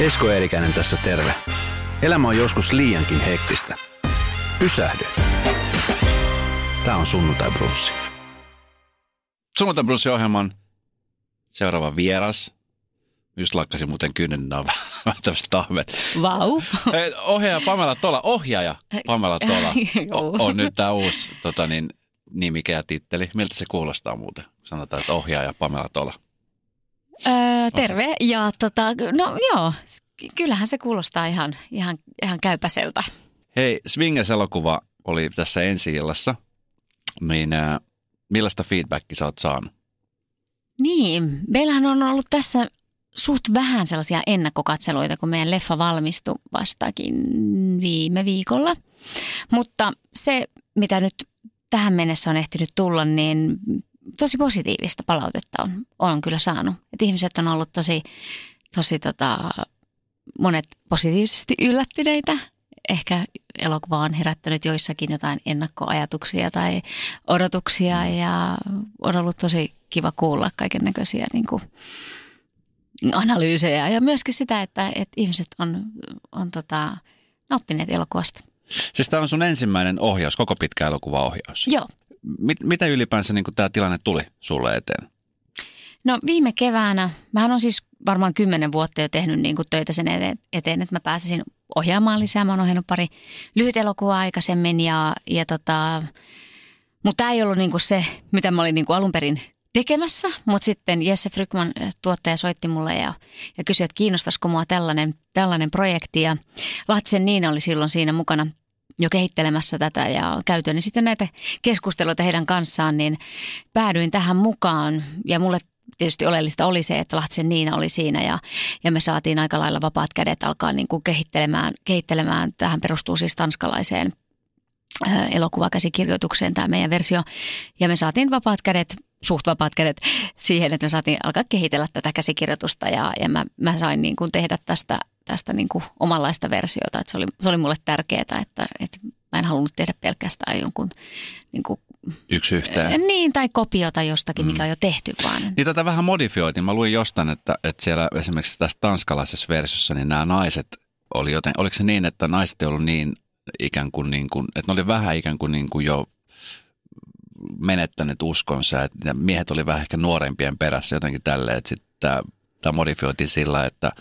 Esko Eerikäinen tässä terve. Elämä on joskus liiankin hektistä. Pysähdy. Tämä on Sunnuntai Brunssi. Sunnuntai Brunssin ohjelman seuraava vieras. Just lakkasin muuten kynnen vähän tämmöiset tahmet. Vau. Eh, Ohjaaja Pamela Tola, ohjaaja Pamela Tola o- on nyt tämä uusi tota niin, nimike ja titteli. Miltä se kuulostaa muuten? Sanotaan, että ohjaaja Pamela Tola. Öö, terve. Ja tota, no joo, kyllähän se kuulostaa ihan, ihan, ihan käypäseltä. Hei, Swingers-elokuva oli tässä ensi illassa. Niin äh, millaista feedbackia sä oot saanut? Niin, meillähän on ollut tässä suht vähän sellaisia ennakkokatseluita, kun meidän leffa valmistui vastakin viime viikolla. Mutta se, mitä nyt tähän mennessä on ehtinyt tulla, niin tosi positiivista palautetta on, on kyllä saanut. Et ihmiset on ollut tosi, tosi tota, monet positiivisesti yllättyneitä. Ehkä elokuva on herättänyt joissakin jotain ennakkoajatuksia tai odotuksia ja on ollut tosi kiva kuulla kaiken näköisiä niin kuin, analyysejä ja myöskin sitä, että, että ihmiset on, on tota, nauttineet elokuvasta. Siis tämä on sun ensimmäinen ohjaus, koko pitkä elokuvaohjaus. Joo. Mit, mitä ylipäänsä niin tämä tilanne tuli sulle eteen? No viime keväänä, mähän on siis varmaan kymmenen vuotta jo tehnyt niin kuin töitä sen eteen, että mä pääsisin ohjaamaan lisää. Mä oon ohjannut pari lyhyt elokuvaa aikaisemmin, ja, ja tota, mutta tämä ei ollut niin kuin se, mitä mä olin niin kuin alun perin tekemässä. Mutta sitten Jesse Frykman, tuottaja, soitti mulle ja, ja kysyi, että kiinnostaisiko mua tällainen, tällainen projekti. Ja Latsen Niina oli silloin siinä mukana jo kehittelemässä tätä ja käytyäni sitten näitä keskusteluita heidän kanssaan, niin päädyin tähän mukaan. Ja mulle tietysti oleellista oli se, että Lahtsen Niina oli siinä ja, ja me saatiin aika lailla vapaat kädet alkaa niin kuin kehittelemään, kehittelemään. Tähän perustuu siis tanskalaiseen elokuvakäsikirjoitukseen tämä meidän versio. Ja me saatiin vapaat kädet, suht vapaat kädet siihen, että me saatiin alkaa kehitellä tätä käsikirjoitusta ja, ja mä, mä sain niin kuin tehdä tästä, tästä niin kuin omanlaista versiota. Että se, oli, se oli mulle tärkeää, että, että mä en halunnut tehdä pelkästään jonkun niin kuin Yksi yhteen. niin, tai kopiota jostakin, mikä on jo tehty vaan. Niin tätä vähän modifioitiin. Mä luin jostain, että, että siellä esimerkiksi tässä tanskalaisessa versiossa, niin nämä naiset oli joten, oliko se niin, että naiset ei ollut niin ikään kuin, niin kuin että ne oli vähän ikään kuin, niin kuin jo menettäneet uskonsa, että miehet oli vähän ehkä nuorempien perässä jotenkin tälleen, että sitten tämä, tämä modifioitiin sillä, että,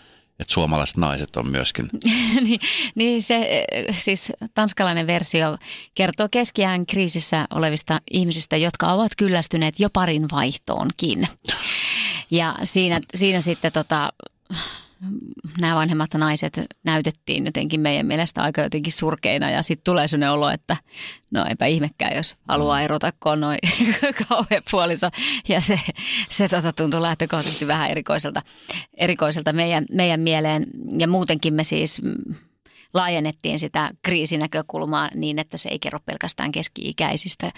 että suomalaiset naiset on myöskin. niin, niin se eh, siis tanskalainen versio kertoo keskiään kriisissä olevista ihmisistä, jotka ovat kyllästyneet jo parin vaihtoonkin. Ja siinä, siinä sitten tota, nämä vanhemmat naiset näytettiin jotenkin meidän mielestä aika jotenkin surkeina ja sitten tulee sellainen olo, että no eipä ihmekään, jos haluaa erota, kun on noin kauhean puoliso. Ja se, se tota, tuntuu lähtökohtaisesti vähän erikoiselta, erikoiselta meidän, meidän mieleen. Ja muutenkin me siis mm, laajennettiin sitä kriisinäkökulmaa niin, että se ei kerro pelkästään keski-ikäisistä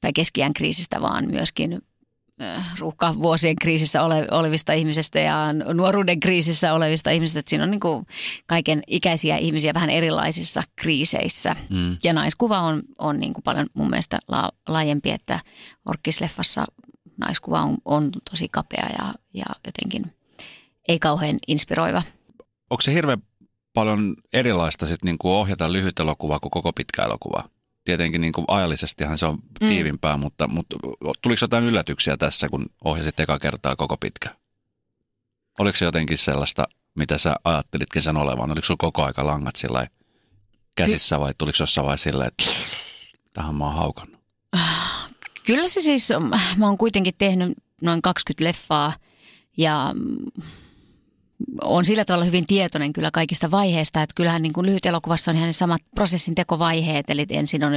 tai keskiään kriisistä, vaan myöskin ruuhka vuosien kriisissä ole, olevista ihmisistä ja nuoruuden kriisissä olevista ihmisistä. Että siinä on niin kuin kaiken ikäisiä ihmisiä vähän erilaisissa kriiseissä. Mm. Ja naiskuva on, on niin kuin paljon mun mielestä la, laajempi, että Orkkisleffassa naiskuva on, on tosi kapea ja, ja jotenkin ei kauhean inspiroiva. Onko se hirveän paljon erilaista sit niin kuin ohjata lyhyt elokuva kuin koko pitkä elokuva? Tietenkin niin kuin ajallisestihan se on Mm. tiivimpää, mutta, mutta tuliko jotain yllätyksiä tässä, kun ohjasit eka kertaa koko pitkä? Oliko se jotenkin sellaista, mitä sä ajattelitkin sen olevan? Oliko sulla koko aika langat sillä käsissä vai tuliko jossain vaiheessa silleen, että tähän mä oon haukannut? Kyllä se siis, mä oon kuitenkin tehnyt noin 20 leffaa ja on sillä tavalla hyvin tietoinen kyllä kaikista vaiheista, että kyllähän niin kuin lyhyt elokuvassa on ihan ne samat prosessin tekovaiheet, eli ensin on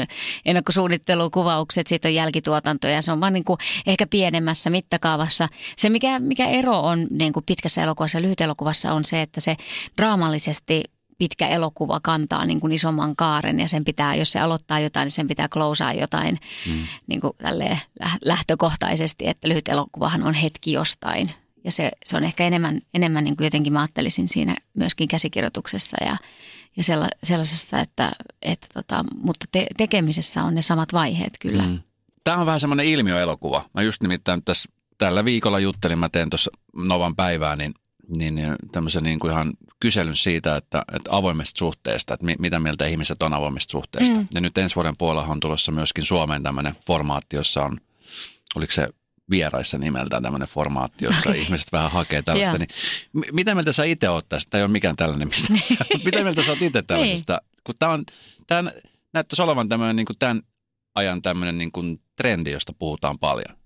ennakkosuunnittelu, kuvaukset, sitten on jälkituotanto ja se on vaan niin kuin ehkä pienemmässä mittakaavassa. Se mikä, mikä ero on niin kuin pitkässä elokuvassa ja lyhyt elokuvassa on se, että se draamallisesti pitkä elokuva kantaa niin kuin isomman kaaren ja sen pitää, jos se aloittaa jotain, niin sen pitää closeaa jotain Mm. niin kuin lähtökohtaisesti, että lyhyt elokuvahan on hetki jostain. Ja se, se on ehkä enemmän, enemmän niin kuin jotenkin mä ajattelisin siinä myöskin käsikirjoituksessa ja, ja sella, sellaisessa, että, että tota, mutta te, tekemisessä on ne samat vaiheet kyllä. Mm. Tämä on vähän semmoinen ilmiöelokuva. Mä just nimittäin tässä tällä viikolla juttelin, mä teen tuossa Novan päivää, niin, niin tämmöisen niin kuin ihan kyselyn siitä, että, että avoimesta suhteesta, että mi, mitä mieltä ihmiset on avoimesta suhteesta. Mm. Ja nyt ensi vuoden puolella on tulossa myöskin Suomeen tämmöinen formaatti, jossa on, oliko se vieraissa nimeltä tämmöinen formaatti, jossa okay. ihmiset vähän hakee tällaista. niin, mitä mieltä sä itse oot tästä? Tämä ei ole mikään tällainen, mistä. mitä mieltä sä oot itse tällaisesta? Kun tämä, on, tämä näyttäisi olevan tämmöinen niin kuin tämän ajan tämmöinen niin kuin trendi, josta puhutaan paljon.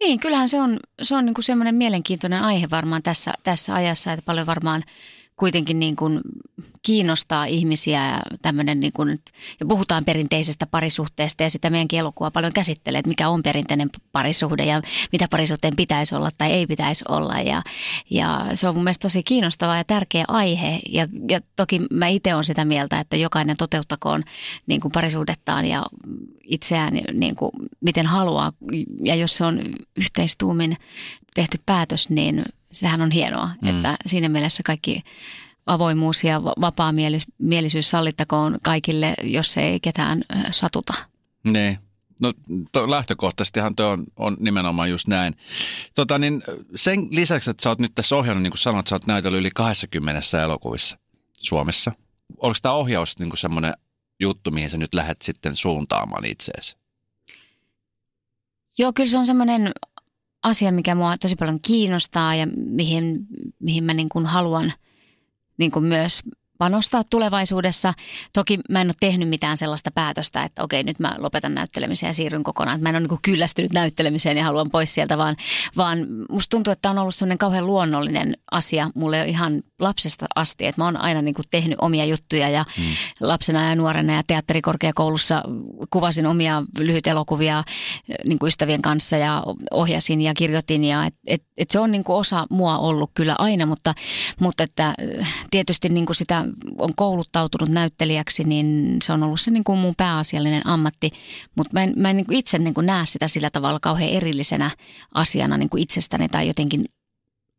Niin, kyllähän se on, se on niin kuin semmoinen mielenkiintoinen aihe varmaan tässä, tässä ajassa, että paljon varmaan – kuitenkin niin kuin kiinnostaa ihmisiä ja tämmöinen niin kuin, ja puhutaan perinteisestä parisuhteesta ja sitä meidän elokuva paljon käsittelee, että mikä on perinteinen parisuhde ja mitä parisuhteen pitäisi olla tai ei pitäisi olla. Ja, ja se on mun mielestä tosi kiinnostava ja tärkeä aihe. Ja, ja toki mä itse olen sitä mieltä, että jokainen toteuttakoon niin kuin parisuhdettaan ja itseään niin kuin miten haluaa. Ja jos se on yhteistuumin tehty päätös, niin sehän on hienoa, mm. että siinä mielessä kaikki avoimuus ja vapaamielisyys sallittakoon kaikille, jos ei ketään satuta. Niin. No to, lähtökohtaisestihan tuo on, on nimenomaan just näin. Tota, niin sen lisäksi, että sä oot nyt tässä ohjannut, niin kuin sanoit, sä oot näytellyt yli 20 elokuvissa Suomessa. Oliko tämä ohjaus niin kuin semmoinen juttu, mihin sä nyt lähdet sitten suuntaamaan itseesi? Joo, kyllä se on semmoinen asia, mikä mua tosi paljon kiinnostaa ja mihin, mihin mä niin kuin haluan niin kuin myös panostaa tulevaisuudessa. Toki mä en ole tehnyt mitään sellaista päätöstä, että okei, nyt mä lopetan näyttelemisen ja siirryn kokonaan. Mä en ole niin kyllästynyt näyttelemiseen ja haluan pois sieltä, vaan, vaan musta tuntuu, että on ollut sellainen kauhean luonnollinen asia mulle jo ihan lapsesta asti, että mä oon aina niin kuin tehnyt omia juttuja ja hmm. lapsena ja nuorena ja teatterikorkeakoulussa kuvasin omia lyhyt elokuvia niin kuin ystävien kanssa ja ohjasin ja kirjoitin ja et, et, et se on niin kuin osa mua ollut kyllä aina, mutta, mutta että tietysti niin kuin sitä on kouluttautunut näyttelijäksi, niin se on ollut se niin kuin mun pääasiallinen ammatti, mutta mä en, mä en niin kuin itse niin kuin näe sitä sillä tavalla kauhean erillisenä asiana niin kuin itsestäni tai jotenkin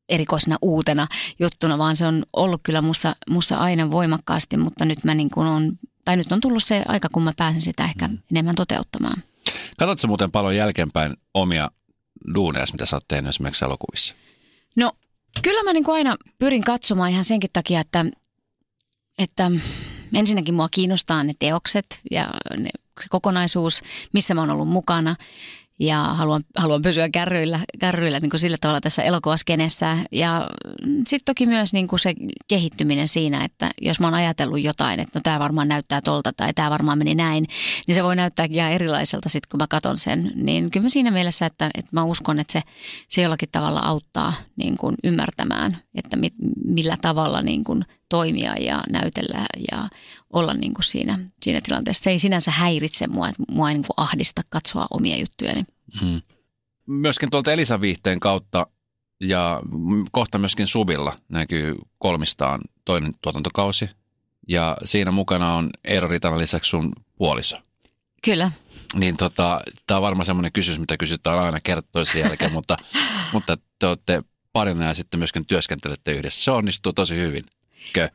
erikoisena uutena juttuna, vaan se on ollut kyllä mussa, mussa aina voimakkaasti, mutta nyt mä niin kuin on, tai nyt on tullut se aika, kun mä pääsen sitä ehkä mm. enemmän toteuttamaan. Katsotko muuten paljon jälkeenpäin omia duuneja, mitä sä oot tehnyt esimerkiksi elokuvissa? No kyllä mä niin kuin aina pyrin katsomaan ihan senkin takia, että, että ensinnäkin mua kiinnostaa ne teokset ja ne, kokonaisuus, missä mä oon ollut mukana ja haluan, haluan pysyä kärryillä, kärryillä niin kuin sillä tavalla tässä elokuvaskenessä. Ja sitten toki myös niin kuin se kehittyminen siinä, että jos mä oon ajatellut jotain, että no tämä varmaan näyttää tolta tai tämä varmaan meni näin, niin se voi näyttää ihan erilaiselta sitten, kun mä katson sen. Niin kyllä mä siinä mielessä, että, että mä uskon, että se, se jollakin tavalla auttaa niin kuin ymmärtämään, että mit, millä tavalla niin kuin toimia ja näytellä ja olla niin kuin siinä, siinä tilanteessa. Se ei sinänsä häiritse mua, että mua ei niin kuin ahdista katsoa omia juttujani. Hmm. Myöskin tuolta Elisan viihteen kautta ja kohta myöskin Subilla näkyy kolmistaan toinen tuotantokausi. Ja siinä mukana on Eero Ritana lisäksi sun puoliso. Kyllä. Niin tota, tämä on varmaan semmoinen kysymys, mitä kysytään aina kertoisen jälkeen, mutta, mutta te olette parina ja sitten myöskin työskentelette yhdessä. Se onnistuu tosi hyvin. Kö?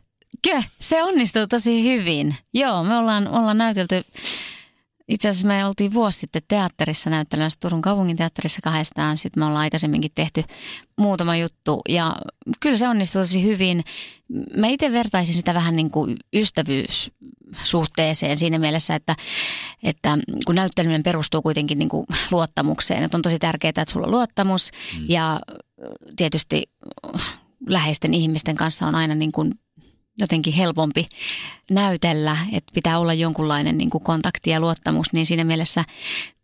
Kö? Se onnistuu tosi hyvin. Joo, me ollaan, ollaan näytelty, itse asiassa me oltiin vuosi sitten teatterissa näyttelemässä Turun kaupungin teatterissa kahdestaan. Sitten me ollaan aikaisemminkin tehty muutama juttu ja kyllä se onnistuu tosi hyvin. Mä itse vertaisin sitä vähän niin kuin ystävyyssuhteeseen siinä mielessä, että, että kun näytteleminen perustuu kuitenkin niin kuin luottamukseen, että on tosi tärkeää, että sulla on luottamus mm. ja tietysti läheisten ihmisten kanssa on aina niin kuin jotenkin helpompi näytellä, että pitää olla jonkunlainen niin kuin kontakti ja luottamus, niin siinä mielessä,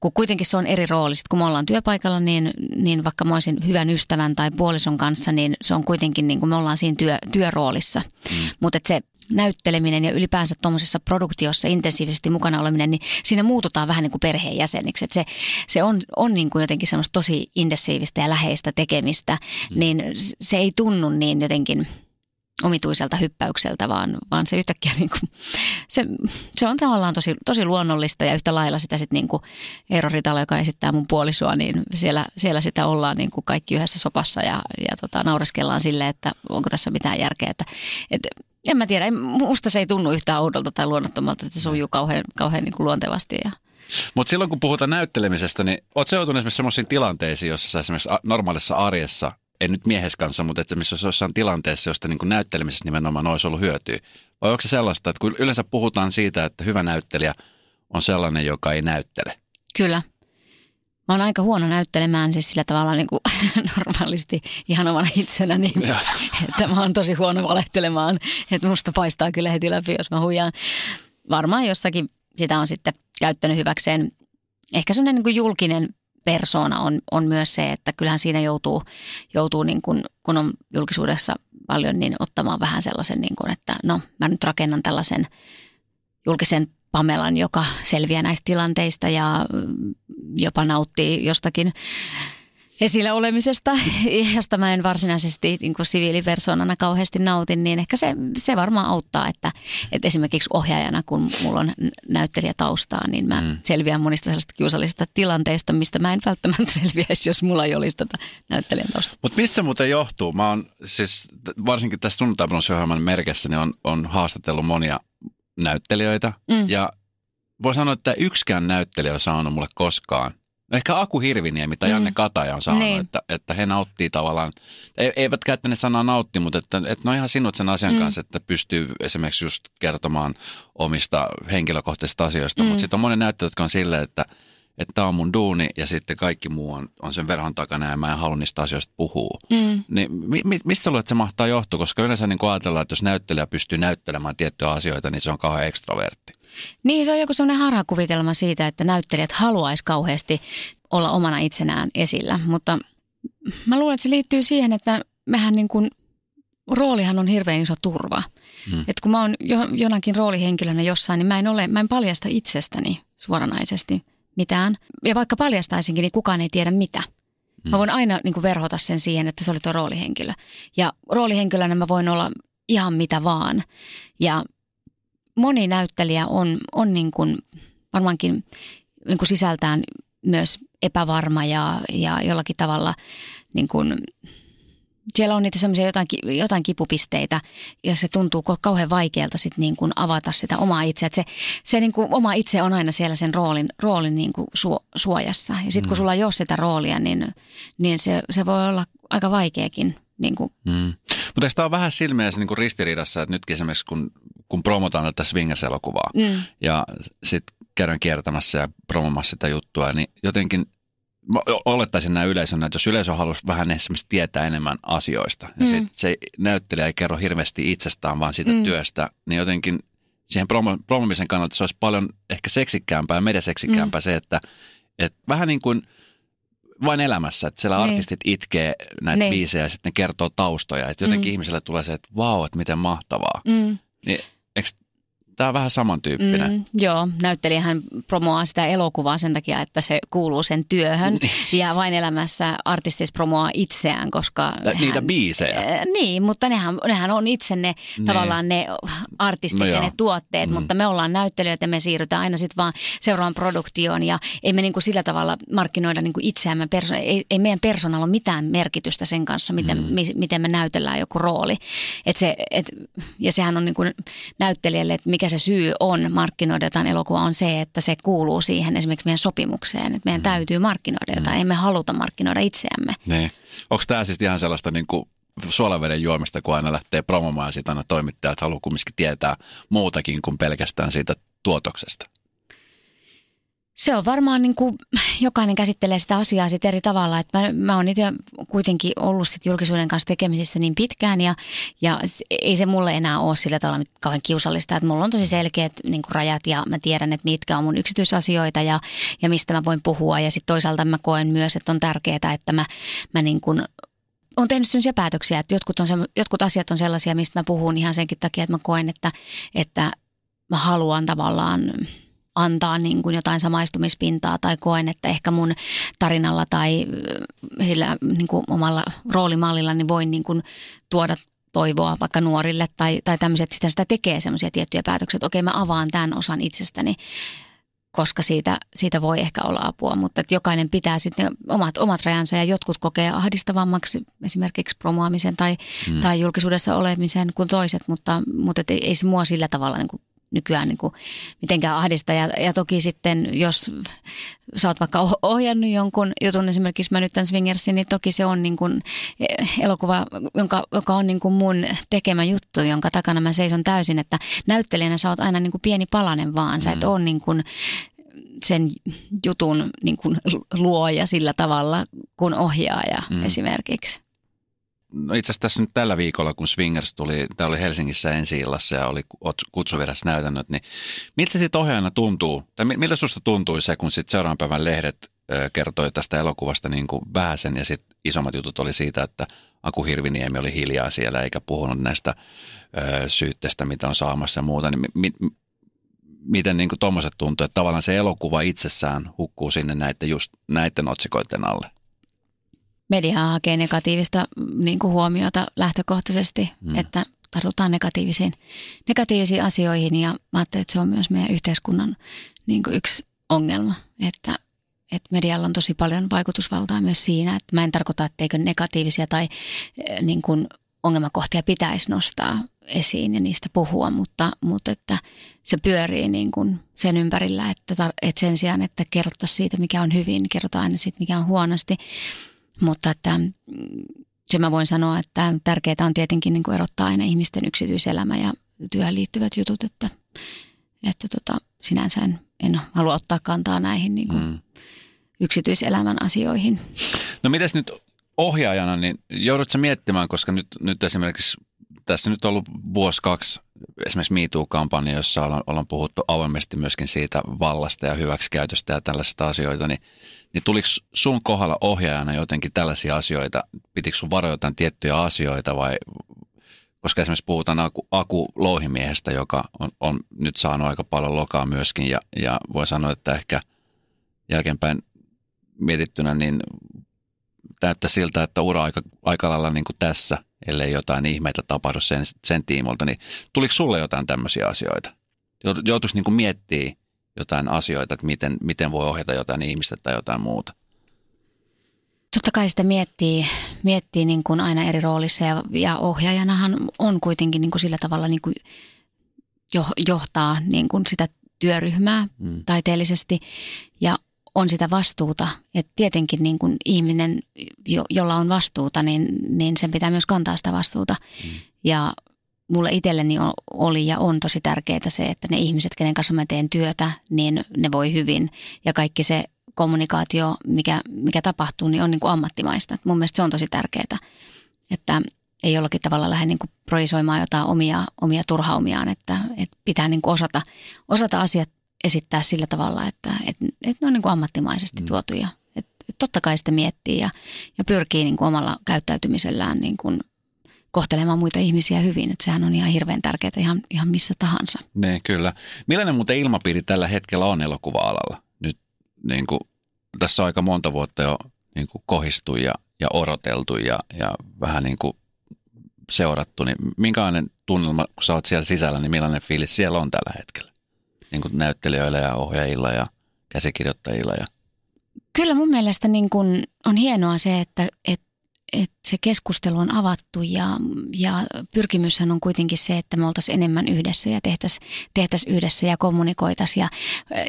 kun kuitenkin se on eri rooli, kun me ollaan työpaikalla, niin, niin vaikka mä olisin hyvän ystävän tai puolison kanssa, niin se on kuitenkin niin kuin me ollaan siinä työ, työroolissa. Mm. Mutta se näytteleminen ja ylipäänsä tuommoisessa produktiossa intensiivisesti mukana oleminen, niin siinä muututaan vähän niin kuin perheenjäseniksi. Että se, se on, on niin kuin jotenkin semmoista tosi intensiivistä ja läheistä tekemistä, mm. niin se ei tunnu niin jotenkin omituiselta hyppäykseltä, vaan, vaan se yhtäkkiä niin kuin, se, se on tavallaan tosi, tosi luonnollista ja yhtä lailla sitä sitten niin kuin Eero Ritala, joka esittää mun puolisoa, niin siellä, siellä sitä ollaan niin kuin kaikki yhdessä sopassa ja, ja tota, naureskellaan sille, että onko tässä mitään järkeä, että, että en mä tiedä, musta se ei tunnu yhtään oudolta tai luonnottomalta, että se sujuu kauhean, kauhean niin kuin luontevasti. Ja... Mutta silloin kun puhutaan näyttelemisestä, niin se joutunut esimerkiksi sellaisiin tilanteisiin, jossa sä esimerkiksi normaalissa arjessa ei nyt miehes kanssa, mutta että missä olisi jossain tilanteessa, josta niin kuin näyttelemisessä nimenomaan olisi ollut hyötyä. Vai onko se sellaista, että kun yleensä puhutaan siitä, että hyvä näyttelijä on sellainen, joka ei näyttele? Kyllä. Mä oon aika huono näyttelemään siis sillä tavalla niin kuin normaalisti ihan omana itsenäni, Ja. että mä oon tosi huono valehtelemaan, että musta paistaa kyllä heti läpi, jos mä huijaan. Varmaan jossakin sitä on sitten käyttänyt hyväkseen. Ehkä semmoinen niin kuin julkinen persona on, on myös se, että kyllähän siinä joutuu, joutuu niin kuin, kun on julkisuudessa paljon, niin ottamaan vähän sellaisen, niin kuin, että no mä nyt rakennan tällaisen julkisen Pamelan, joka selviää näistä tilanteista ja mm, jopa nauttii jostakin esillä olemisesta, josta mä en varsinaisesti niin kuin siviilipersonana kauheasti nautin, niin ehkä se, se varmaan auttaa, että, että esimerkiksi ohjaajana, kun mulla on näyttelijätaustaa, niin mä mm. selviän monista sellaisista kiusallisista tilanteista, mistä mä en välttämättä selviäisi, jos mulla ei olisi tota näyttelijän tausta. Mutta mistä se muuten johtuu? Mä oon siis, varsinkin tässä sunnuntaibronssiohjelman merkessä, niin on, on haastatellut monia näyttelijöitä. Mm. Ja voi sanoa, että yksikään näyttelijä on saanut mulle koskaan. No Ehkä Aku Hirviniemi tai Mm. Janne Kataja on saanut, Niin. että, että he nauttii tavallaan, ei- eivät käyttäneet sanaa nautti, mutta että, että ne on ihan sinut sen asian Mm. kanssa, että pystyy esimerkiksi just kertomaan omista henkilökohtaisista asioista. Mm. Mutta sitten on monen näyttelijä, jotka on silleen, että että tämä on mun duuni ja sitten kaikki muu on, on sen verhon takana ja mä en halua niistä asioista puhua. Mm. Niin mi, mi, mistä luulet, että se mahtaa johtua? Koska yleensä niin ajatellaan, että jos näyttelijä pystyy näyttelemään tiettyjä asioita, niin se on kauhean ekstrovertti. Niin, se on joku sellainen harhakuvitelma siitä, että näyttelijät haluaisi kauheasti olla omana itsenään esillä, mutta mä luulen, että se liittyy siihen, että mehän niin kuin, roolihan on hirveän iso turva. Mm. Mm. Että kun mä oon jo, jonakin roolihenkilönä jossain, niin mä en, ole, mä en paljasta itsestäni suoranaisesti mitään. Ja vaikka paljastaisinkin, niin kukaan ei tiedä mitä. Mä voin aina niin kuin verhota sen siihen, että se oli tuo roolihenkilö. Ja roolihenkilönä mä voin olla ihan mitä vaan. Ja moni näyttelijä on, on niin kuin varmaankin niin kuin sisältään myös epävarma ja, ja jollakin tavalla niin kuin, siellä on niitä semmoisia jotain, jotain kipupisteitä ja se tuntuu kauhean vaikealta sit niin kuin avata sitä omaa itseä. Et se se niin kuin oma itse on aina siellä sen roolin, roolin niin kuin suo, suojassa. Ja sitten kun sulla ei ole sitä roolia, niin, niin se, se voi olla aika vaikeakin. Niin kuin, Mm. Mutta tämä ole vähän silmiässä niin kuin ristiriidassa, että nytkin esimerkiksi kun, kun promotaan tätä Swingers-elokuvaa mm, ja sitten käydään kiertämässä ja promomassa sitä juttua, niin jotenkin mä olettaisin näin yleisönä, että jos yleisö haluaisi vähän esimerkiksi tietää enemmän asioista, ja Mm. sit se näyttelijä ei kerro hirveästi itsestään, vaan siitä Mm. työstä, niin jotenkin siihen promo, promomisen kannalta se olisi paljon ehkä seksikkäämpää ja mediaseksikkäämpää Mm. se, että, että vähän niin kuin vain elämässä, että siellä Niin. artistit itkee näitä Niin. biisejä ja sitten kertoo taustoja, että jotenkin Mm. ihmiselle tulee se, että vau, että miten mahtavaa. mm, Niin, tämä on vähän samantyyppinen? Mm, joo, näyttelijähän promoaa sitä elokuvaa sen takia, että se kuuluu sen työhön. ja vain elämässä artistis promoaa itseään, koska... Niitä biisejä. Äh, Niin, mutta nehän, nehän on itse ne Niin. tavallaan ne artistit No ja joo. ne tuotteet, Mm. mutta me ollaan näyttelijöitä ja me siirrytään aina sitten vaan seuraavaan produktioon ja ei me niinku sillä tavalla markkinoida niinku itseämme. Perso- ei, ei meidän persoonalla ole mitään merkitystä sen kanssa, miten, mm. mi, miten me näytellään joku rooli. Et se, et, ja sehän on niinku näyttelijälle, että mikä se syy on markkinoida jotain elokuvaa on se, että se kuuluu siihen esimerkiksi meidän sopimukseen, että meidän täytyy markkinoida jotain, emme haluta markkinoida itseämme. Niin. Onko tämä siis ihan sellaista niin kuin suolaveden juomista, kun aina lähtee promomaan ja sitten aina toimittajat haluaa kumminkin tietää muutakin kuin pelkästään siitä tuotoksesta? Se on varmaan niin kuin, jokainen käsittelee sitä asiaa sit eri tavalla. Että mä, mä oon itse kuitenkin ollut sit julkisuuden kanssa tekemisissä niin pitkään ja, ja ei se mulle enää ole sillä tavalla kauhean kiusallista. Että mulla on tosi selkeät niin kuin rajat ja mä tiedän, että mitkä on mun yksityisasioita ja, ja mistä mä voin puhua. Ja sitten toisaalta mä koen myös, että on tärkeää, että mä, mä niin kuin on tehnyt sellaisia päätöksiä, että jotkut, on se, jotkut asiat on sellaisia, mistä mä puhun ihan senkin takia, että mä koen, että, että mä haluan tavallaan antaa niin kuin jotain samaistumispintaa tai koen, että ehkä mun tarinalla tai sillä niin kuin omalla roolimallilla niin voin niin kuin tuoda toivoa vaikka nuorille tai, tai tämmöiset, sitä, sitä tekee semmoisia tiettyjä päätöksiä, että okei mä avaan tämän osan itsestäni, koska siitä, siitä voi ehkä olla apua, mutta että jokainen pitää sitten omat, omat rajansa ja jotkut kokee ahdistavammaksi esimerkiksi promoamisen tai, Mm. tai julkisuudessa olemisen kuin toiset, mutta, mutta ei, ei se mua sillä tavalla niin kuin nykyään niin kuin mitenkään ahdista. Ja, ja toki sitten, jos sä oot vaikka ohjannut jonkun jutun, esimerkiksi mä nyt tämän Swingersin, niin toki se on niin kuin elokuva, jonka, joka on niin kuin mun tekemä juttu, jonka takana mä seison täysin, että näyttelijänä sä oot aina niin kuin pieni palanen vaan. Sä et mm. ole niin kuin sen jutun niin kuin luoja sillä tavalla kuin ohjaaja mm. esimerkiksi. No itse asiassa tässä nyt tällä viikolla, kun Swingers tuli, tämä oli Helsingissä ensi illassa ja oli kutsuvirassa näytännöt, niin miltä se sitten ohjaajana tuntuu, tai miltä susta tuntui se, kun sitten seuraavan päivän lehdet kertoi tästä elokuvasta niin kuin vähäsen ja sitten isommat jutut oli siitä, että Aku Hirviniemi oli hiljaa siellä eikä puhunut näistä ö, syytteistä, mitä on saamassa ja muuta, niin mi, mi, miten niin tuommoiset tuntuu, että tavallaan se elokuva itsessään hukkuu sinne näiden, just näiden otsikoiden alle? Media hakee negatiivista niin kuin huomiota lähtökohtaisesti, hmm. että tartutaan negatiivisiin, negatiivisiin asioihin ja mä ajattelen, että se on myös meidän yhteiskunnan niin kuin yksi ongelma, että, että medialla on tosi paljon vaikutusvaltaa myös siinä, että mä en tarkoita, etteikö negatiivisia tai eh, niin kuin ongelmakohtia pitäisi nostaa esiin ja niistä puhua, mutta, mutta että se pyörii niin kuin sen ympärillä, että, että sen sijaan, että kerrottaisiin siitä, mikä on hyvin, kerrotaan aina siitä, mikä on huonosti. Mutta että mm, se mä voin sanoa, että tärkeää on tietenkin niin kuin erottaa aina ihmisten yksityiselämä ja työhön liittyvät jutut, että, että tota, sinänsä en, en halua ottaa kantaa näihin niin kuin mm. yksityiselämän asioihin. No mitäs nyt ohjaajana, niin joudutko miettimään, koska nyt, nyt esimerkiksi tässä nyt on ollut vuosi kaksi esimerkiksi MeToo-kampanja, jossa ollaan, ollaan puhuttu avoimesti myöskin siitä vallasta ja hyväksikäytöstä ja tällaisista asioita, niin, niin tuliko sun kohdalla ohjaajana jotenkin tällaisia asioita? Pitikö sun varoa jotain tiettyjä asioita vai, koska esimerkiksi puhutaan Aku, Aku Louhimiehestä, joka on, on nyt saanut aika paljon lokaa myöskin ja, ja voi sanoa, että ehkä jälkeenpäin mietittynä, niin näyttää siltä, että ura aika, aika lailla niin kuin tässä, ellei jotain ihmeitä tapahdu sen, sen tiimolta, niin tuliko sulle jotain tämmöisiä asioita? Joutuisi niin miettimään jotain asioita, että miten, miten voi ohjata jotain ihmistä tai jotain muuta? Totta kai sitä miettii, miettii niin kuin aina eri roolissa ja, ja ohjaajanahan on kuitenkin niin kuin sillä tavalla niin kuin johtaa niin kuin sitä työryhmää mm. taiteellisesti ja on sitä vastuuta. Että tietenkin niin kuin ihminen, jo, jolla on vastuuta, niin, niin sen pitää myös kantaa sitä vastuuta. Mm. Ja mulle itselleni oli ja on tosi tärkeää se, että ne ihmiset, kenen kanssa mä teen työtä, niin ne voi hyvin. Ja kaikki se kommunikaatio, mikä, mikä tapahtuu, niin on niin kuin ammattimaista. Et mun mielestä se on tosi tärkeää, että ei jollakin tavalla lähde niin kuin projisoimaan jotain omia, omia turhaumiaan, että, että pitää niin kuin osata, osata asiat esittää sillä tavalla, että, että, että ne on niin kuin ammattimaisesti mm. tuotuja. Että, että totta kai sitä miettii ja, ja pyrkii niin kuin omalla käyttäytymisellään niin kuin kohtelemaan muita ihmisiä hyvin. Että sehän on ihan hirveän tärkeää ihan, ihan missä tahansa. Ne, kyllä. Millainen muuten ilmapiiri tällä hetkellä on elokuva-alalla? Nyt niin kuin, tässä on aika monta vuotta jo niin kuin kohistu ja, ja odoteltu ja, ja vähän niin kuin seurattu. Niin minkälainen tunnelma, kun sä oot siellä sisällä, niin millainen fiilis siellä on tällä hetkellä? Niin kuin näyttelijöillä ja ohjaajilla ja käsikirjoittajilla ja Kyllä mun mielestä niin kun on hienoa se, että, että että se keskustelu on avattu ja, ja pyrkimyshän on kuitenkin se, että me oltaisiin enemmän yhdessä ja tehtäisiin tehtäis yhdessä ja kommunikoitaisiin ja,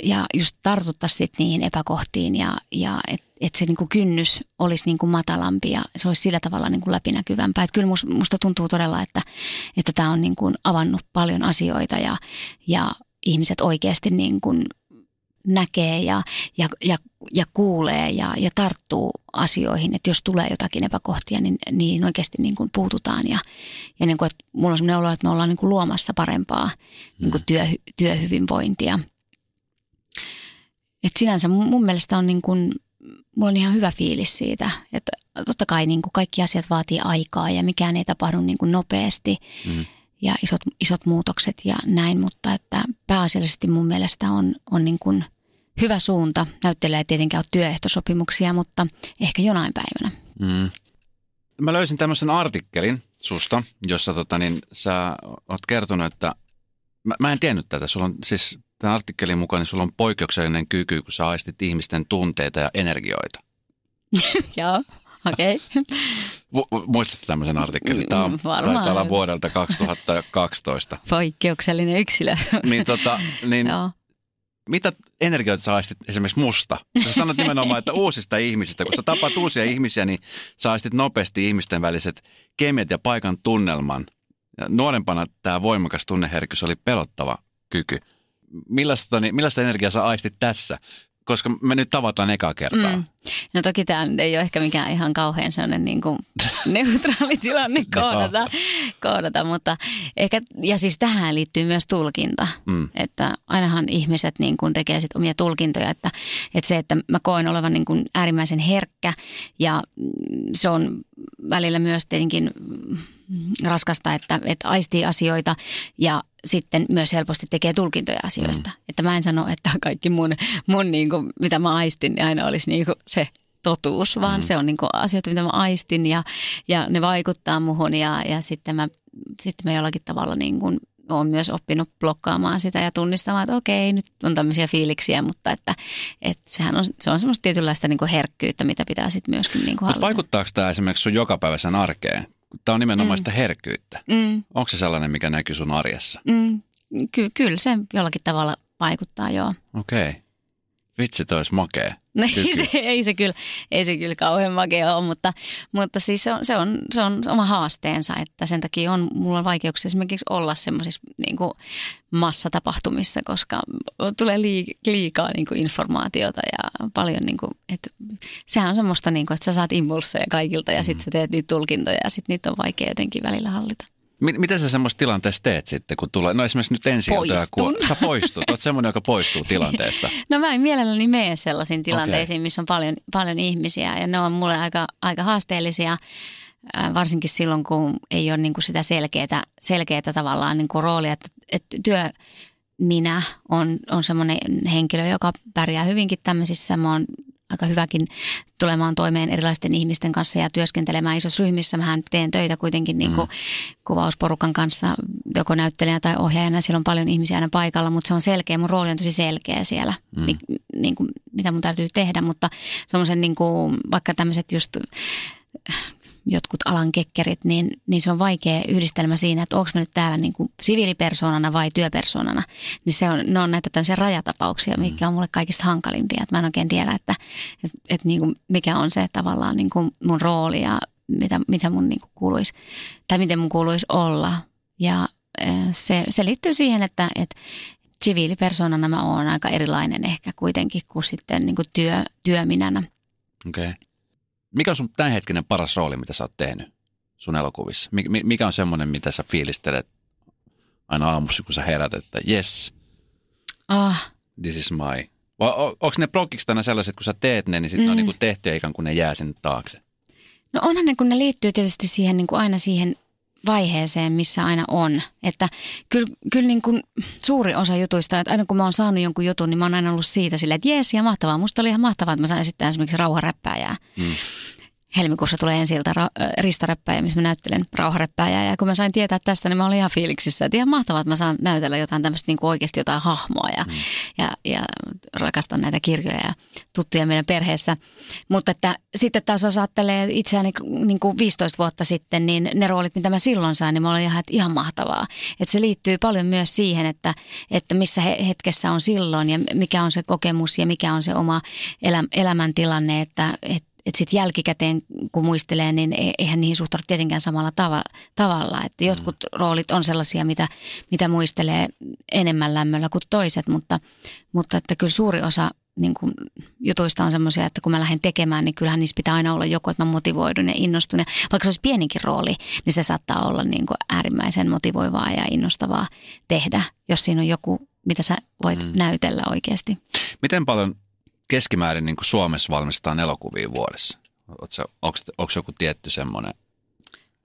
ja just tartuttaisiin niihin epäkohtiin ja, ja että et se niinku kynnys olisi niinku matalampi ja se olisi sillä tavalla niinku läpinäkyvämpää. Et kyllä musta tuntuu todella, että tämä että on niinku avannut paljon asioita ja, ja ihmiset oikeasti niin kuin näkee ja, ja, ja, ja kuulee ja, ja tarttuu asioihin, että jos tulee jotakin epäkohtia, niin, niin oikeasti niin kuin puututaan. Ja, ja niin kuin, että mulla on sellainen olo, että me ollaan niin kuin luomassa parempaa niin kuin mm. työ, työhyvinvointia. Et sinänsä mun mielestä on niin kuin, mulla on ihan hyvä fiilis siitä, että totta kai niin kuin kaikki asiat vaatii aikaa ja mikään ei tapahdu niin kuin nopeasti. Mm ja isot, isot muutokset ja näin, mutta että pääasiallisesti mun mielestä on, on niin kuin hyvä suunta. Näyttelee tietenkin ole työehtosopimuksia, mutta ehkä jonain päivänä. Mm. Mä löysin tämmöisen artikkelin susta, jossa tota, niin, sä oot kertonut, että mä, mä en tiennyt tätä. Sulla on siis tämän artikkelin mukaan, niin sulla on poikkeuksellinen kyky, kun sä aistit ihmisten tunteita ja energioita. Joo. Okei. Okay. Muistatko tämmöisen artikkelin? Tämä on, varmaan. taitaa olla vuodelta 2012. Poikkeuksellinen yksilö. niin, tota, niin. Mitä energioita sä aistit esimerkiksi musta? Sä sanot nimenomaan, että uusista ihmisistä, kun sä tapaat uusia ihmisiä, niin sä aistit nopeasti ihmisten väliset kemiat ja paikan tunnelman. Ja nuorempana tämä voimakas tunneherkkyys oli pelottava kyky. Millaista, niin, millaista energiaa sä aistit tässä? Koska me nyt tavataan ekaa kertaa. Mm. No toki tämä ei ole ehkä mikään ihan kauhean sellainen niin kuin neutraali tilanne kohdata, kohdata, mutta ehkä, ja siis tähän liittyy myös tulkinta, Mm. että ainahan ihmiset niin kuin tekee sit omia tulkintoja, että, että se, että mä koen olevan niin kuin äärimmäisen herkkä ja se on välillä myös tietenkin raskasta, että, että aistii asioita ja sitten myös helposti tekee tulkintoja asioista. Mm. Että mä en sano, että kaikki mun, mun niin kuin, mitä mä aistin, niin aina olisi niin kuin se totuus, vaan Mm. mm. se on niin kuin asioita, mitä mä aistin ja, ja ne vaikuttaa muhun ja, ja sitten, mä, sitten mä jollakin tavalla niin kuin olen myös oppinut blokkaamaan sitä ja tunnistamaan, että okei, nyt on tämmöisiä fiiliksiä, mutta että, että sehän on, se on semmoista tietynlaista niin kuin herkkyyttä, mitä pitää sitten myöskin niin kuin Mutta vaikuttaako tämä esimerkiksi sun jokapäiväisen arkeen? Tämä on nimenomaan Mm. sitä herkkyyttä. Mm, Onko se sellainen, mikä näkyy sun arjessa? mm, ky, kyllä se jollakin tavalla vaikuttaa, joo. Okei. Okay. Vitsi, toi olisi makea. No ei se, ei, se kyllä, ei se kyllä kauhean makea ole, mutta, mutta siis se on, se, on, se on oma haasteensa, että sen takia on, mulla on vaikeuksia esimerkiksi olla semmoisissa niin kuin massatapahtumissa, koska tulee liik- liikaa niin kuin informaatiota ja paljon, niin kuin, että sehän on semmoista, niin kuin, että sä saat impulseja kaikilta ja sitten sä teet niitä tulkintoja ja sitten niitä on vaikea jotenkin välillä hallita. Mi- Mitä sä semmoista tilanteessa teet sitten, kun tulee, no esimerkiksi nyt ensi kun sä poistut, oot semmoinen, joka poistuu tilanteesta. No mä en mielelläni mene sellaisiin tilanteisiin, missä on paljon, paljon ihmisiä ja ne on mulle aika, aika haasteellisia, varsinkin silloin kun ei ole niin kuin sitä selkeää, selkeää tavallaan niin kuin roolia, että, että työ minä on, on semmoinen henkilö, joka pärjää hyvinkin tämmöisissä. Mä oon aika hyväkin tulemaan toimeen erilaisten ihmisten kanssa ja työskentelemään isossa ryhmissä. Mähän teen töitä kuitenkin niin kuin kuvausporukan kanssa, joko näyttelijänä tai ohjaajana. Siellä on paljon ihmisiä aina paikalla, mutta se on selkeä. Mun rooli on tosi selkeä siellä, Mm. mm. niin kuin, mitä mun täytyy tehdä. Mutta semmoisen niin kuin, vaikka tämmöiset just jotkut alan kekkerit, niin, niin se on vaikea yhdistelmä siinä, että onko mä nyt täällä niin kuin siviilipersoonana vai työpersoonana. Niin se on, ne on näitä tämmöisiä rajatapauksia, mikä on mulle kaikista hankalimpia. Että mä en oikein tiedä, että, että, että niin kuin mikä on se tavallaan niin kuin mun rooli ja mitä, mitä mun niin kuin kuuluisi, tai miten mun kuuluisi olla. Ja se, se liittyy siihen, että, että siviilipersoonana mä oon aika erilainen ehkä kuitenkin kuin sitten niin kuin työ, työminänä. Okei. Okay. Mikä on sun tämänhetkinen paras rooli, mitä sä oot tehnyt sun elokuvissa? Mi- mi- mikä on semmoinen, mitä sä fiilistelet aina aamussa, kun sä herät, että yes, Ah, this is my. Vai onko ne prokkiksi tänä sellaiset, kun sä teet ne, niin sitten mm. ne on Mm. niinku tehty ja ikään kuin ne jää sinne taakse? No onhan ne, kun ne liittyy tietysti siihen niin kuin aina siihen vaiheeseen, missä aina on. Että kyllä, kyllä niin kuin suuri osa jutuista, että aina kun mä oon saanut jonkun jutun, niin mä oon aina ollut siitä silleen, että jees ja mahtavaa. Musta oli ihan mahtavaa, että mä sain esittää esimerkiksi rauharäppääjää. Mm. Helmikuussa tulee ensi ilta ra- ristaräppäjä, missä mä näyttelen rauharäppäjää. Ja kun mä sain tietää tästä, niin mä olin ihan fiiliksissä, että ihan mahtavaa, että mä saan näytellä jotain tämmöistä niin kuin oikeasti jotain hahmoa ja, Mm. ja, ja rakastan näitä kirjoja ja tuttuja meidän perheessä. Mutta että sitten taas jos ajattelee itseäni niin kuin 15 vuotta sitten, niin ne roolit, mitä mä silloin sain, niin mä olin ihan, että ihan mahtavaa. Että se liittyy paljon myös siihen, että, että missä he, hetkessä on silloin ja mikä on se kokemus ja mikä on se oma elä, elämäntilanne, että, että että sitten jälkikäteen, kun muistelee, niin e- eihän niihin suhtaudu tietenkään samalla tava, tavalla. Että jotkut roolit on sellaisia, mitä, mitä muistelee enemmän lämmöllä kuin toiset, mutta, mutta että kyllä suuri osa niin kuin jutuista on semmoisia, että kun mä lähden tekemään, niin kyllähän niissä pitää aina olla joku, että mä motivoidun ja innostun. Ja vaikka se olisi pieninkin rooli, niin se saattaa olla niin kuin äärimmäisen motivoivaa ja innostavaa tehdä, jos siinä on joku, mitä sä voit Mm. mm. näytellä oikeasti. Miten paljon keskimäärin niin kuin Suomessa valmistetaan elokuvia vuodessa? Onko joku tietty semmoinen?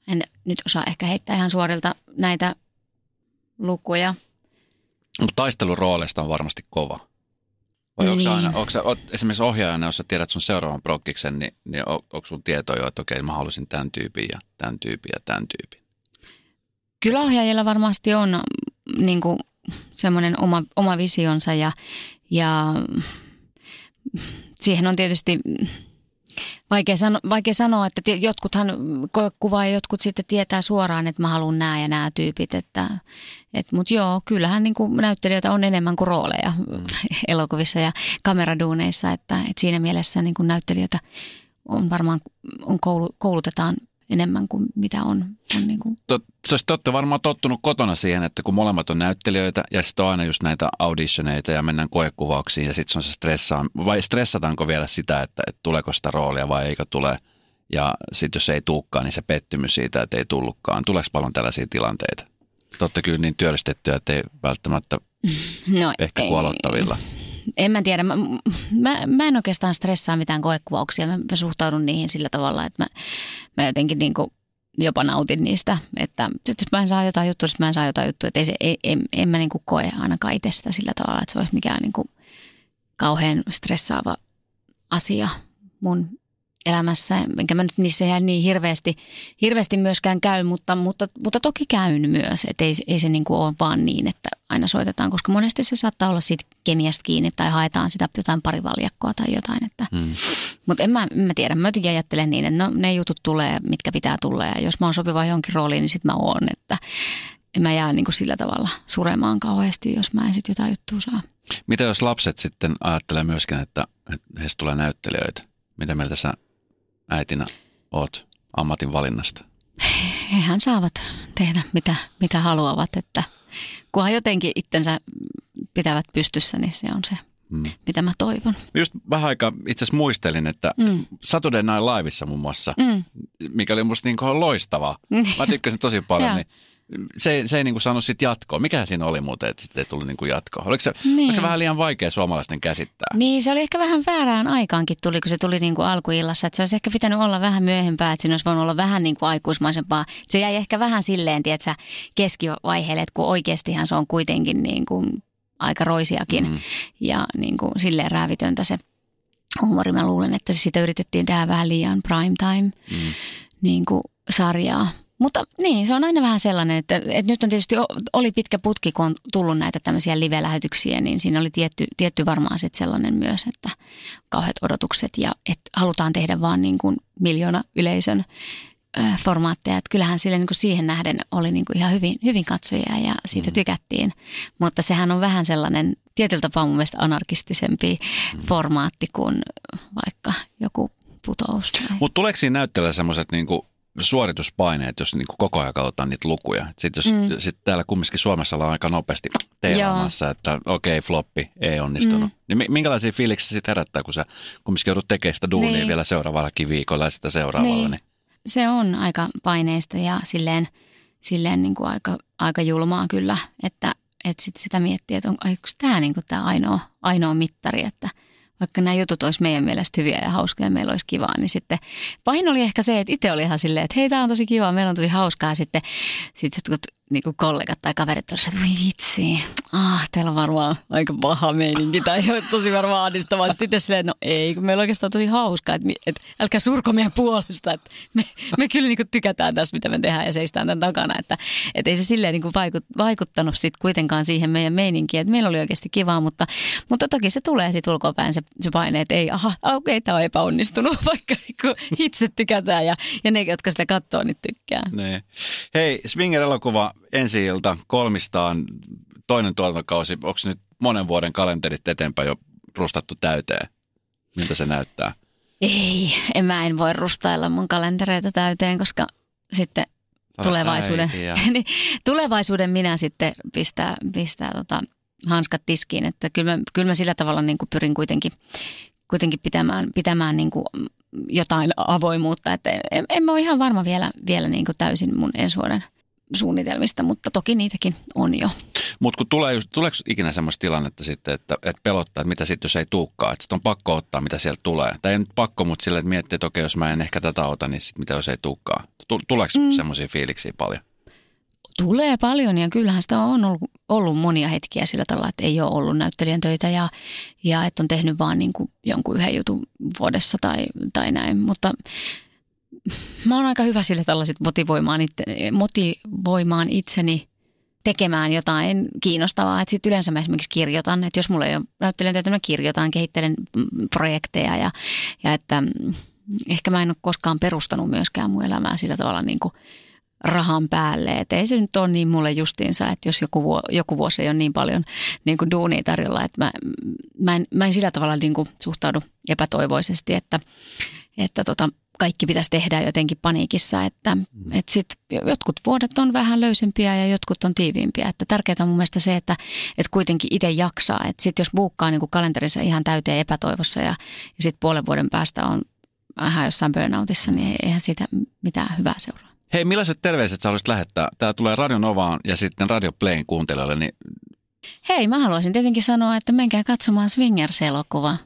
En nyt osaa ehkä heittää ihan suorilta näitä lukuja. Mutta taistelurooleista on varmasti kova. Vai onko Niin. aina, onko sä, oot, esimerkiksi ohjaajana, jos sä tiedät sun seuraavan prokkiksen, niin, niin on, onko sun tietoa jo, että okei, mä halusin tämän tyypin ja tämän tyypin ja tämän tyypin? Kyllä ohjaajilla varmasti on mm, niin kuin semmoinen oma, oma visionsa ja, ja siihen on tietysti vaikea, sano, vaikea sanoa, että jotkuthan kuvaa ja jotkut sitten tietää suoraan, että mä haluan nämä ja nämä tyypit. Että, et, Mutta joo, kyllähän niin kuin näyttelijöitä on enemmän kuin rooleja mm. elokuvissa ja kameraduuneissa. Että, että siinä mielessä niin kuin näyttelijöitä on varmaan on koulu, koulutetaan enemmän kuin mitä on. on niin kuin. Tot, te olette varmaan tottunut kotona siihen, että kun molemmat on näyttelijöitä ja sitten on aina just näitä auditioneita ja mennään koekuvauksiin ja sitten se on se stressaan. Vai stressataanko vielä sitä, että, että tuleeko sitä roolia vai eikö tule? Ja sitten jos ei tulekaan, niin se pettymys siitä, että ei tullutkaan. Tuleeko paljon tällaisia tilanteita? Totta kyllä niin työllistettyä, että ei välttämättä no, ehkä ei, kuolottavilla en mä tiedä. Mä, mä, mä en oikeastaan stressaa mitään koekuvauksia. Mä, mä suhtaudun niihin sillä tavalla, että mä, mä jotenkin niin kuin jopa nautin niistä. Että sit jos mä en saa jotain juttua, sitten mä en saa jotain juttua. Että ei se, ei, en, en mä niin kuin koe ainakaan itse sitä sillä tavalla, että se olisi mikään niin kuin kauhean stressaava asia mun elämässä, enkä mä nyt niissä ihan niin hirveästi, hirveästi myöskään käy, mutta, mutta, mutta toki käyn myös, että ei, ei se niin kuin ole vaan niin, että aina soitetaan, koska monesti se saattaa olla siitä kemiasta kiinni tai haetaan sitä jotain parivaljakkoa tai jotain, että, mm. mutta en mä, en mä tiedä, mä jotenkin ajattelen niin, että no, ne jutut tulee, mitkä pitää tulla ja jos mä oon sopiva johonkin rooliin, niin sit mä oon, että en mä jää niin kuin sillä tavalla suremaan kauheasti, jos mä en sit jotain juttua saa. Mitä jos lapset sitten ajattelee myöskin, että heistä tulee näyttelijöitä? Mitä mieltä sä äitinä oot ammatin valinnasta? Hehän saavat tehdä mitä, mitä haluavat, että kunhan jotenkin itsensä pitävät pystyssä, niin se on se, mm. mitä mä toivon. Just vähän aikaa itse asiassa muistelin, että mm. Saturday Night Liveissa muun muassa, mm. mikä oli musta niin loistavaa. Mä tykkäsin tosi paljon, niin se, se ei niin kuin sano sitten jatkoa. Mikä siinä oli muuten, että sitten ei tullut niin kuin jatkoa? Oliko se, niin. oliko se vähän liian vaikea suomalaisten käsittää? Niin, se oli ehkä vähän väärään aikaankin tuli, kun se tuli niin kuin alkuillassa. Että se olisi ehkä pitänyt olla vähän myöhempää, että siinä olisi voinut olla vähän niin kuin aikuismaisempaa. Se jäi ehkä vähän silleen, tiedätkö, keskivaiheelle, että kun oikeastihan se on kuitenkin niin kuin aika roisiakin mm. ja niin kuin silleen räävitöntä se huumori. Mä luulen, että siitä yritettiin tehdä vähän liian prime time mm. niin kuin sarjaa. Mutta niin, se on aina vähän sellainen, että, että nyt on tietysti oli pitkä putki, kun on tullut näitä tämmöisiä live-lähetyksiä, niin siinä oli tietty, tietty varmaan sitten sellainen myös, että kauheat odotukset ja että halutaan tehdä vaan niin kuin miljoona yleisön formaatteja. Että kyllähän sille niin kuin siihen nähden oli niin kuin ihan hyvin, hyvin katsojia ja siitä mm. tykättiin. Mutta sehän on vähän sellainen tietyllä tapaa mun mielestä anarkistisempi mm. formaatti kuin vaikka joku putous. Mutta tuleeko siinä näyttelijä semmoiset niin kuin suorituspaineet, jos niin kuin koko ajan katsotaan niitä lukuja. Sitten jos mm. sit täällä kumminkin Suomessa ollaan aika nopeasti teilaamassa, että okei, okay, floppi, ei onnistunut. Mm. Niin minkälaisia fiiliksiä sitten herättää, kun sä kumminkin joudut tekemään sitä duunia niin. vielä seuraavallakin viikolla ja sitä seuraavalla? Niin. niin. Se on aika paineista ja silleen, silleen niin kuin aika, aika julmaa kyllä, että, että sit sitä miettii, että on, onko tämä niin tämä ainoa, ainoa mittari, että – vaikka nämä jutut olisi meidän mielestä hyviä ja hauskoja ja meillä olisi kivaa, niin sitten pahin oli ehkä se, että itse oli ihan silleen, että hei, tämä on tosi kivaa, meillä on tosi hauskaa. Sitten, sitten kun niin kuin kollegat tai kaverit olisivat, että voi vitsi, ah, teillä on varmaan aika paha meininki tai tosi varmaan ahdistavaa. Sitten itse silleen, no ei, kun meillä on oikeastaan tosi hauskaa, että, että älkää surko meidän puolesta, että me, me kyllä niin kuin tykätään tästä, mitä me tehdään ja seistään tämän takana. Että, että ei se silleen niin kuin vaikut, vaikuttanut sitten kuitenkaan siihen meidän meininkiin, että meillä oli oikeasti kivaa, mutta, mutta toki se tulee sitten ulkopäin se, se paine, että ei, aha, okei, okay, tämä on epäonnistunut, vaikka niin itse tykätään ja, ja ne, jotka sitä katsoo, niin tykkää. Nee. Hei, Swinger-elokuva ensi ilta kolmistaan toinen tuotantokausi. Onko nyt monen vuoden kalenterit eteenpäin jo rustattu täyteen? Miltä se näyttää? Ei, en mä en voi rustailla mun kalentereita täyteen, koska sitten tulevaisuuden, niin, tulevaisuuden minä sitten pistää, pistää tota, hanskat tiskiin. Että kyllä mä, kyllä mä sillä tavalla niin kuin pyrin kuitenkin, kuitenkin pitämään, pitämään niin kuin jotain avoimuutta. Että en, en mä ole ihan varma vielä, vielä niin kuin täysin mun ensi vuoden – suunnitelmista, mutta toki niitäkin on jo. Mutta kun tulee tuleeko ikinä semmoista tilannetta sitten, että, että pelottaa, että mitä sitten jos ei tulekaan, että on pakko ottaa, mitä sieltä tulee. Tai ei nyt pakko, mutta sille, että miettii, että okei, jos mä en ehkä tätä ota, niin sitten mitä jos ei tulekaan. Tuleeko mm. semmoisia fiiliksiä paljon? Tulee paljon ja kyllähän sitä on ollut, ollut monia hetkiä sillä tavalla, että ei ole ollut näyttelijän töitä ja, ja että on tehnyt vaan niin kuin jonkun yhden jutun vuodessa tai, tai näin. Mutta mä oon aika hyvä sille tällaiset motivoimaan, itse, motivoimaan itseni tekemään jotain kiinnostavaa. Että sitten yleensä mä esimerkiksi kirjoitan, että jos mulla ei ole näyttelijän työtä, mä kirjoitan, kehittelen projekteja ja, ja että ehkä mä en ole koskaan perustanut myöskään mun elämää sillä tavalla niin kuin rahan päälle. Että ei se nyt ole niin mulle justiinsa, että jos joku, vuo, joku vuosi ei ole niin paljon niin kuin duunia tarjolla, että mä, mä, en, mä en sillä tavalla niin kuin suhtaudu epätoivoisesti, että, että tota, kaikki pitäisi tehdä jotenkin paniikissa, että, mm. että sit jotkut vuodet on vähän löysempiä ja jotkut on tiiviimpiä. Että tärkeää on mun mielestä se, että, että kuitenkin itse jaksaa. Että sit jos buukkaa niin kalenterissa ihan täyteen epätoivossa ja, ja sitten puolen vuoden päästä on vähän jossain burnoutissa, niin eihän siitä mitään hyvää seuraa. Hei, millaiset terveiset sä haluaisit lähettää? Tämä tulee Radio Novaan ja sitten Radio Playn kuuntelijoille, niin Hei, mä haluaisin tietenkin sanoa, että menkää katsomaan Swingers-elokuva.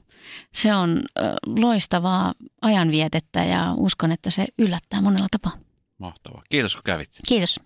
Se on loistavaa ajanvietettä ja uskon, että se yllättää monella tapaa. Mahtavaa. Kiitos kun kävit. Kiitos.